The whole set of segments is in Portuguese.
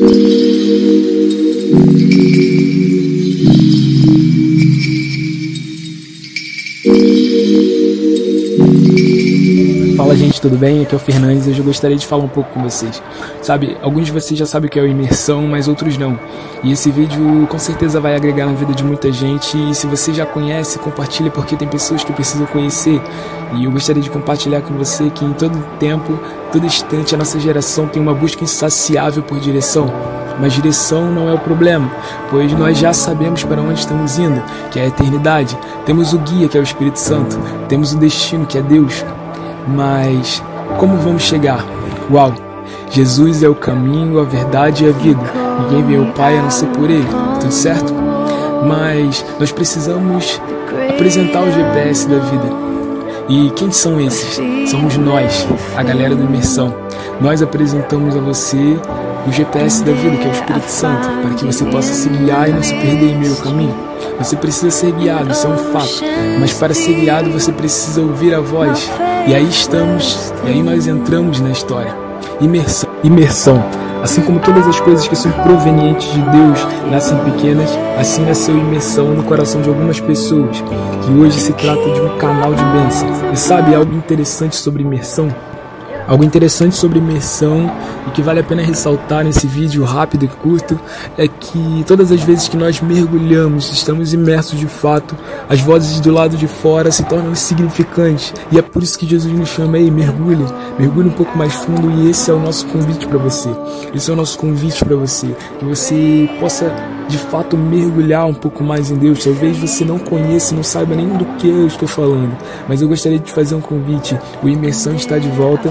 Thank you. Fala gente, tudo bem? Aqui é o Fernandes e hoje eu gostaria de falar um pouco com vocês. Sabe, alguns de vocês já sabem o que é imersão, mas outros não. E esse vídeo com certeza vai agregar na vida de muita gente e se você já conhece, compartilhe porque tem pessoas que precisam conhecer. E eu gostaria de compartilhar com você que em todo tempo, todo instante, a nossa geração tem uma busca insaciável por direção. Mas direção não é o problema, pois nós já sabemos para onde estamos indo, que é a eternidade. Temos o guia, que é o Espírito Santo. Temos o destino, que é Deus. Mas como vamos chegar? Uau! Jesus é o caminho, a verdade e a vida. Ninguém vê o Pai a não ser por Ele, tudo certo? Mas nós precisamos apresentar o GPS da vida. E quem são esses? Somos nós, a galera da imersão. Nós apresentamos a você o GPS da vida, que é o Espírito Santo, para que você possa se guiar e não se perder em meio ao caminho. Você precisa ser guiado, isso é um fato. Mas para ser guiado, você precisa ouvir a voz. E aí estamos, e aí nós entramos na história. Imersão. Imersão. Assim como todas as coisas que são provenientes de Deus nascem pequenas, assim nasceu imersão no coração de algumas pessoas, que hoje se trata de um canal de bênção. E sabe algo interessante sobre imersão? Algo interessante sobre imersão e que vale a pena ressaltar nesse vídeo rápido e curto é que todas as vezes que nós mergulhamos, estamos imersos de fato, as vozes do lado de fora se tornam insignificantes. E é por isso que Jesus nos chama aí, mergulhe, mergulhe um pouco mais fundo e esse é o nosso convite para você. Esse é o nosso convite para você, que você possa de fato mergulhar um pouco mais em Deus. Talvez você não conheça, não saiba nem do que eu estou falando, mas eu gostaria de te fazer um convite. O Imersão está de volta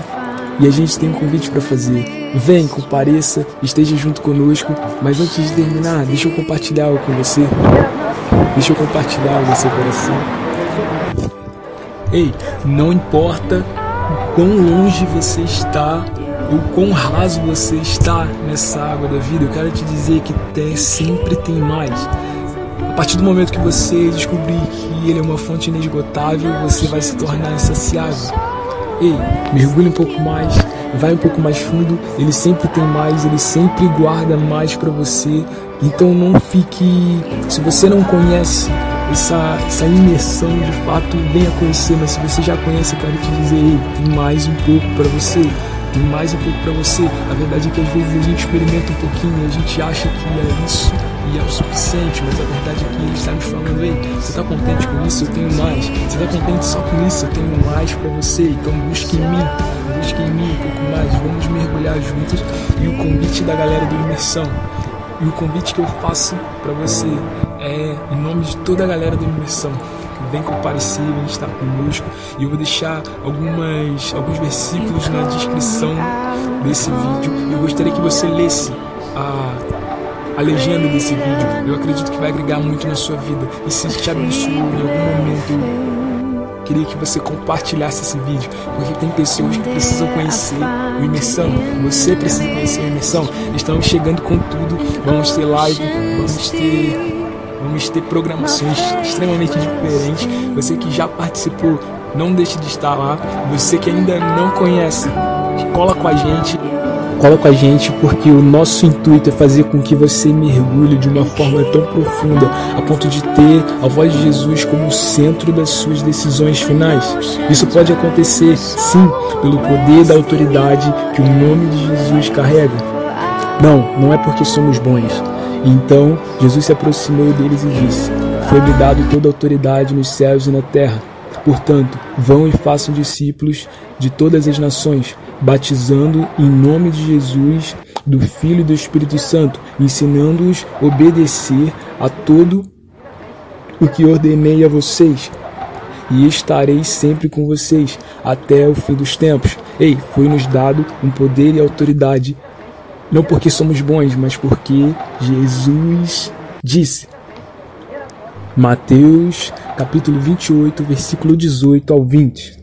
e a gente tem um convite para fazer. Vem, compareça, esteja junto conosco. Mas antes de terminar, deixa eu compartilhar algo com você. Deixa eu compartilhar algo no seu coração. Ei, não importa o quão longe você está, o quão raso você está nessa água da vida, eu quero te dizer que tem, sempre tem mais. A partir do momento que você descobrir que ele é uma fonte inesgotável, você vai se tornar insaciável. Ei, mergulhe um pouco mais, vai um pouco mais fundo. Ele sempre tem mais, ele sempre guarda mais para você. Então não fique. Se você não conhece essa, essa imersão de fato, venha conhecer. Mas se você já conhece, eu quero te dizer: ei, tem mais um pouco para você. Tem mais um pouco para você. A verdade é que às vezes a gente experimenta um pouquinho, a gente acha que é isso e é o suficiente, mas a verdade é que ele está nos falando, ei, você está contente com isso? Eu tenho mais. Você está contente só com isso? Eu tenho mais para você. Então busque em mim, busque em mim um pouco mais. Vamos mergulhar juntos. E o convite da galera do Imersão. E o convite que eu faço para você é em nome de toda a galera do Imersão vem comparecer, vem estar conosco. E eu vou deixar algumas, alguns versículos na descrição desse vídeo. Eu gostaria que você lesse a a legenda desse vídeo. Eu acredito que vai agregar muito na sua vida. E se te abençoou em algum momento, queria que você compartilhasse esse vídeo, porque tem pessoas que precisam conhecer o Imersão. Você precisa conhecer o Imersão. Estamos chegando com tudo. Vamos ter live, vamos ter vamos ter programações extremamente diferentes. Você que já participou, não deixe de estar lá. Você que ainda não conhece, cola com a gente. Cola com a gente porque o nosso intuito é fazer com que você mergulhe de uma forma tão profunda a ponto de ter a voz de Jesus como centro das suas decisões finais. Isso pode acontecer, sim, pelo poder da autoridade que o nome de Jesus carrega. Não, não é porque somos bons. Então Jesus se aproximou deles e disse: Foi-me dado toda a autoridade nos céus e na terra. Portanto, vão e façam discípulos de todas as nações, batizando em nome de Jesus, do Filho e do Espírito Santo, ensinando-os a obedecer a todo o que ordenei a vocês. E estarei sempre com vocês até o fim dos tempos. Ei, foi-nos dado um poder e autoridade, não porque somos bons, mas porque Jesus disse. Mateus capítulo 28, versículo 18 ao 20.